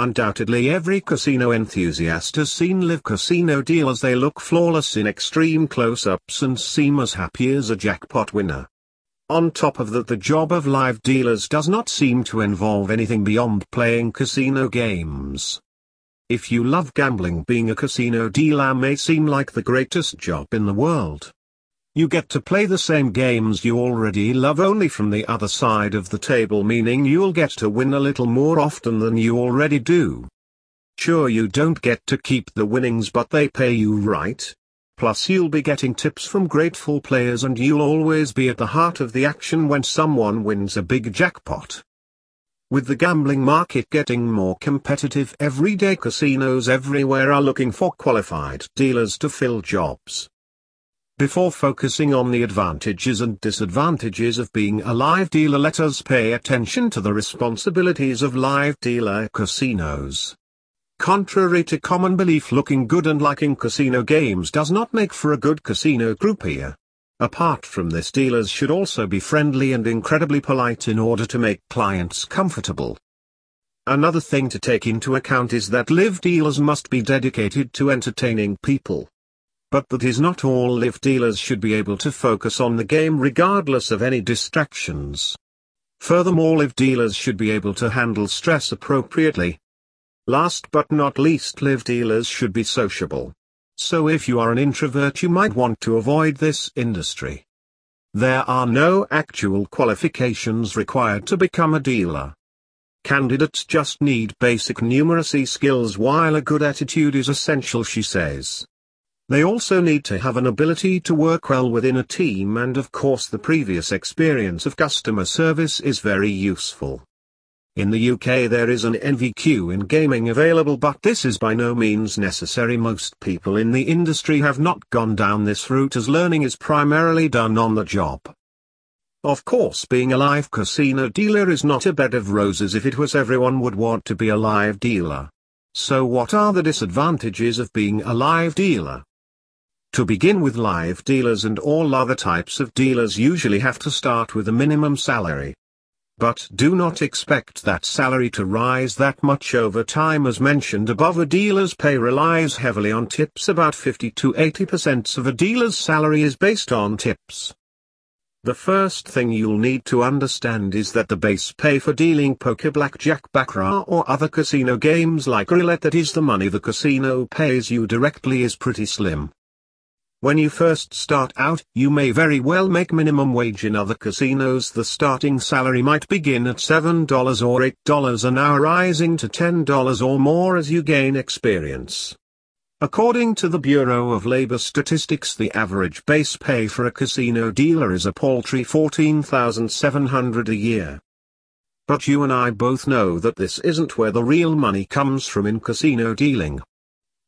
Undoubtedly every casino enthusiast has seen live casino dealers they look flawless in extreme close-ups and seem as happy as a jackpot winner. On top of that the job of live dealers does not seem to involve anything beyond playing casino games. If you love gambling being a casino dealer may seem like the greatest job in the world. You get to play the same games you already love only from the other side of the table meaning you'll get to win a little more often than you already do. Sure you don't get to keep the winnings but they pay you right. Plus you'll be getting tips from grateful players and you'll always be at the heart of the action when someone wins a big jackpot. With the gambling market getting more competitive everyday casinos everywhere are looking for qualified dealers to fill jobs. Before focusing on the advantages and disadvantages of being a live dealer let us pay attention to the responsibilities of live dealer casinos. Contrary to common belief looking good and liking casino games does not make for a good casino croupier. Apart from this dealers should also be friendly and incredibly polite in order to make clients comfortable. Another thing to take into account is that live dealers must be dedicated to entertaining people. But that is not all live dealers should be able to focus on the game regardless of any distractions. Furthermore live dealers should be able to handle stress appropriately. Last but not least live dealers should be sociable. So if you are an introvert you might want to avoid this industry. There are no actual qualifications required to become a dealer. Candidates just need basic numeracy skills while a good attitude is essential she says. They also need to have an ability to work well within a team and of course the previous experience of customer service is very useful. In the UK there is an NVQ in gaming available but this is by no means necessary most people in the industry have not gone down this route as learning is primarily done on the job. Of course being a live casino dealer is not a bed of roses if it was everyone would want to be a live dealer. So what are the disadvantages of being a live dealer? To begin with live dealers and all other types of dealers usually have to start with a minimum salary. But do not expect that salary to rise that much over time as mentioned above a dealer's pay relies heavily on tips about 50 to 80% of a dealer's salary is based on tips. The first thing you'll need to understand is that the base pay for dealing poker blackjack baccarat or other casino games like roulette that is the money the casino pays you directly is pretty slim. When you first start out, you may very well make minimum wage in other casinos. The starting salary might begin at $7 or $8 an hour rising to $10 or more as you gain experience. According to the Bureau of Labor Statistics the average base pay for a casino dealer is a paltry $14,700 a year. But you and I both know that this isn't where the real money comes from in casino dealing.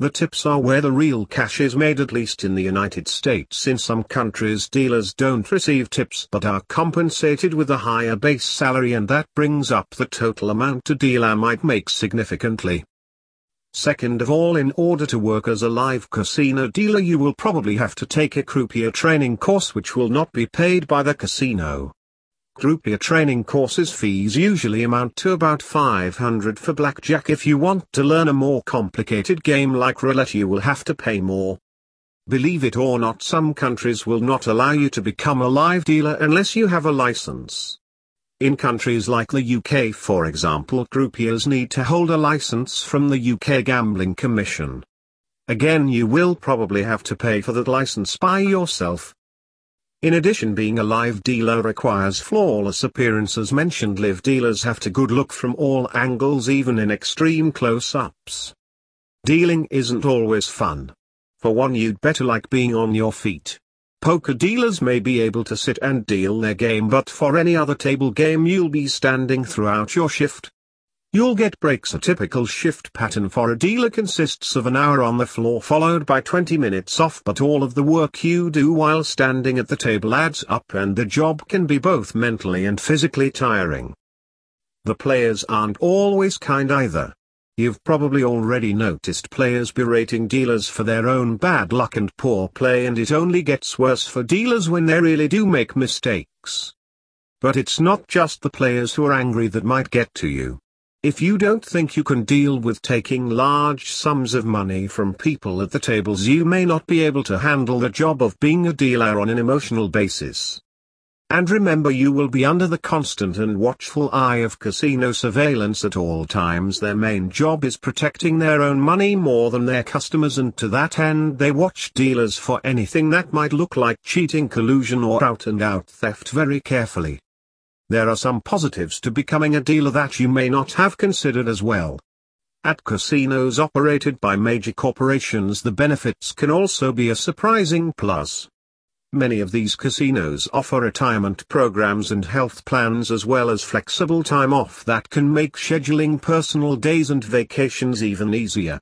The tips are where the real cash is made at least in the United States in some countries dealers don't receive tips but are compensated with a higher base salary and that brings up the total amount a dealer might make significantly. Second of all in order to work as a live casino dealer you will probably have to take a croupier training course which will not be paid by the casino. Croupier training courses fees usually amount to about 500 for blackjack if you want to learn a more complicated game like roulette you will have to pay more. Believe it or not some countries will not allow you to become a live dealer unless you have a license. In countries like the UK for example croupiers need to hold a license from the UK Gambling Commission. Again you will probably have to pay for that license by yourself, in addition being a live dealer requires flawless appearance as mentioned live dealers have to good look from all angles even in extreme close-ups. Dealing isn't always fun. For one you'd better like being on your feet. Poker dealers may be able to sit and deal their game but for any other table game you'll be standing throughout your shift, You'll get breaks. A typical shift pattern for a dealer consists of an hour on the floor followed by 20 minutes off but all of the work you do while standing at the table adds up and the job can be both mentally and physically tiring. The players aren't always kind either. You've probably already noticed players berating dealers for their own bad luck and poor play and it only gets worse for dealers when they really do make mistakes. But it's not just the players who are angry that might get to you. If you don't think you can deal with taking large sums of money from people at the tables you may not be able to handle the job of being a dealer on an emotional basis. And remember you will be under the constant and watchful eye of casino surveillance at all times their main job is protecting their own money more than their customers and to that end they watch dealers for anything that might look like cheating collusion or out and out theft very carefully. There are some positives to becoming a dealer that you may not have considered as well. At casinos operated by major corporations the benefits can also be a surprising plus. Many of these casinos offer retirement programs and health plans as well as flexible time off that can make scheduling personal days and vacations even easier.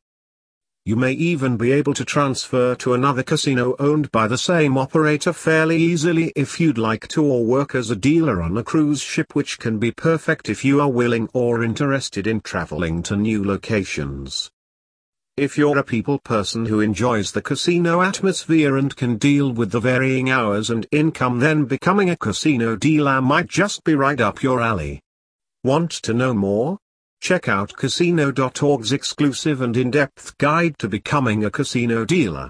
You may even be able to transfer to another casino owned by the same operator fairly easily if you'd like to or work as a dealer on a cruise ship which can be perfect if you are willing or interested in traveling to new locations. If you're a people person who enjoys the casino atmosphere and can deal with the varying hours and income then becoming a casino dealer might just be right up your alley. Want to know more? Check out Casino.org's exclusive and in-depth guide to becoming a casino dealer.